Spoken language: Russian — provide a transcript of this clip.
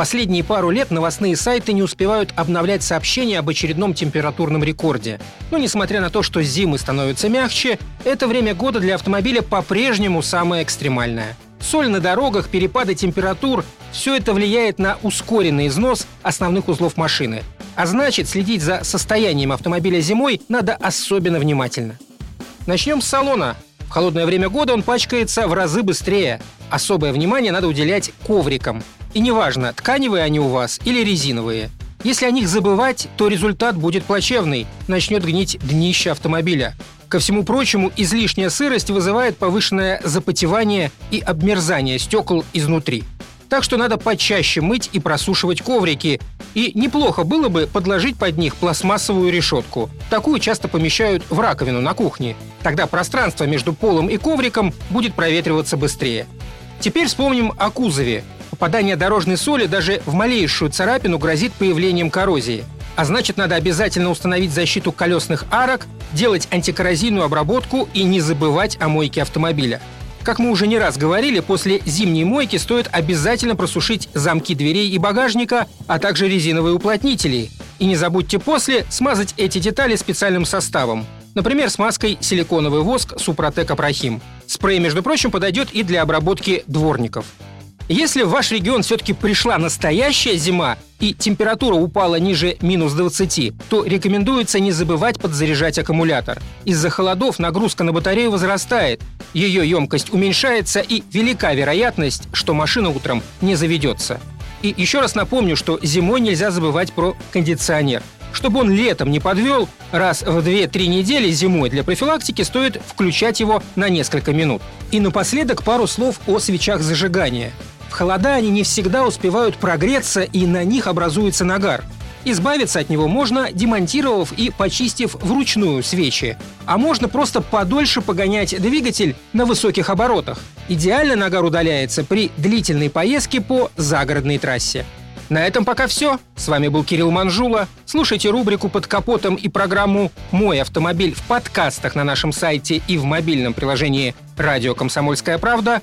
Последние пару лет новостные сайты не успевают обновлять сообщения об очередном температурном рекорде. Но несмотря на то, что зимы становятся мягче, это время года для автомобиля по-прежнему самое экстремальное. Соль на дорогах, перепады температур – все это влияет на ускоренный износ основных узлов машины. А значит, следить за состоянием автомобиля зимой надо особенно внимательно. Начнем с салона. В холодное время года он пачкается в разы быстрее. Особое внимание надо уделять коврикам. И неважно, тканевые они у вас или резиновые. Если о них забывать, то результат будет плачевный. Начнет гнить днище автомобиля. Ко всему прочему, излишняя сырость вызывает повышенное запотевание и обмерзание стекол изнутри. Так что надо почаще мыть и просушивать коврики. И неплохо было бы подложить под них пластмассовую решетку. Такую часто помещают в раковину на кухне. Тогда пространство между полом и ковриком будет проветриваться быстрее. Теперь вспомним о кузове. Попадание дорожной соли даже в малейшую царапину грозит появлением коррозии. А значит, надо обязательно установить защиту колесных арок, делать антикоррозийную обработку и не забывать о мойке автомобиля. Как мы уже не раз говорили, после зимней мойки стоит обязательно просушить замки дверей и багажника, а также резиновые уплотнители. И не забудьте после смазать эти детали специальным составом. Например, смазкой силиконовый воск Супротек Апрахим. Спрей, между прочим, подойдет и для обработки дворников. Если в ваш регион все-таки пришла настоящая зима и температура упала ниже минус 20, то рекомендуется не забывать подзаряжать аккумулятор. Из-за холодов нагрузка на батарею возрастает, ее емкость уменьшается и велика вероятность, что машина утром не заведется. И еще раз напомню, что зимой нельзя забывать про кондиционер. Чтобы он летом не подвел, раз в 2-3 недели зимой для профилактики стоит включать его на несколько минут. И напоследок пару слов о свечах зажигания. Холода они не всегда успевают прогреться и на них образуется нагар. Избавиться от него можно, демонтировав и почистив вручную свечи. А можно просто подольше погонять двигатель на высоких оборотах. Идеально нагар удаляется при длительной поездке по загородной трассе. На этом пока все. С вами был Кирилл Манжула. Слушайте рубрику «Под капотом» и программу «Мой автомобиль» в подкастах на нашем сайте и в мобильном приложении «Радио Комсомольская правда»,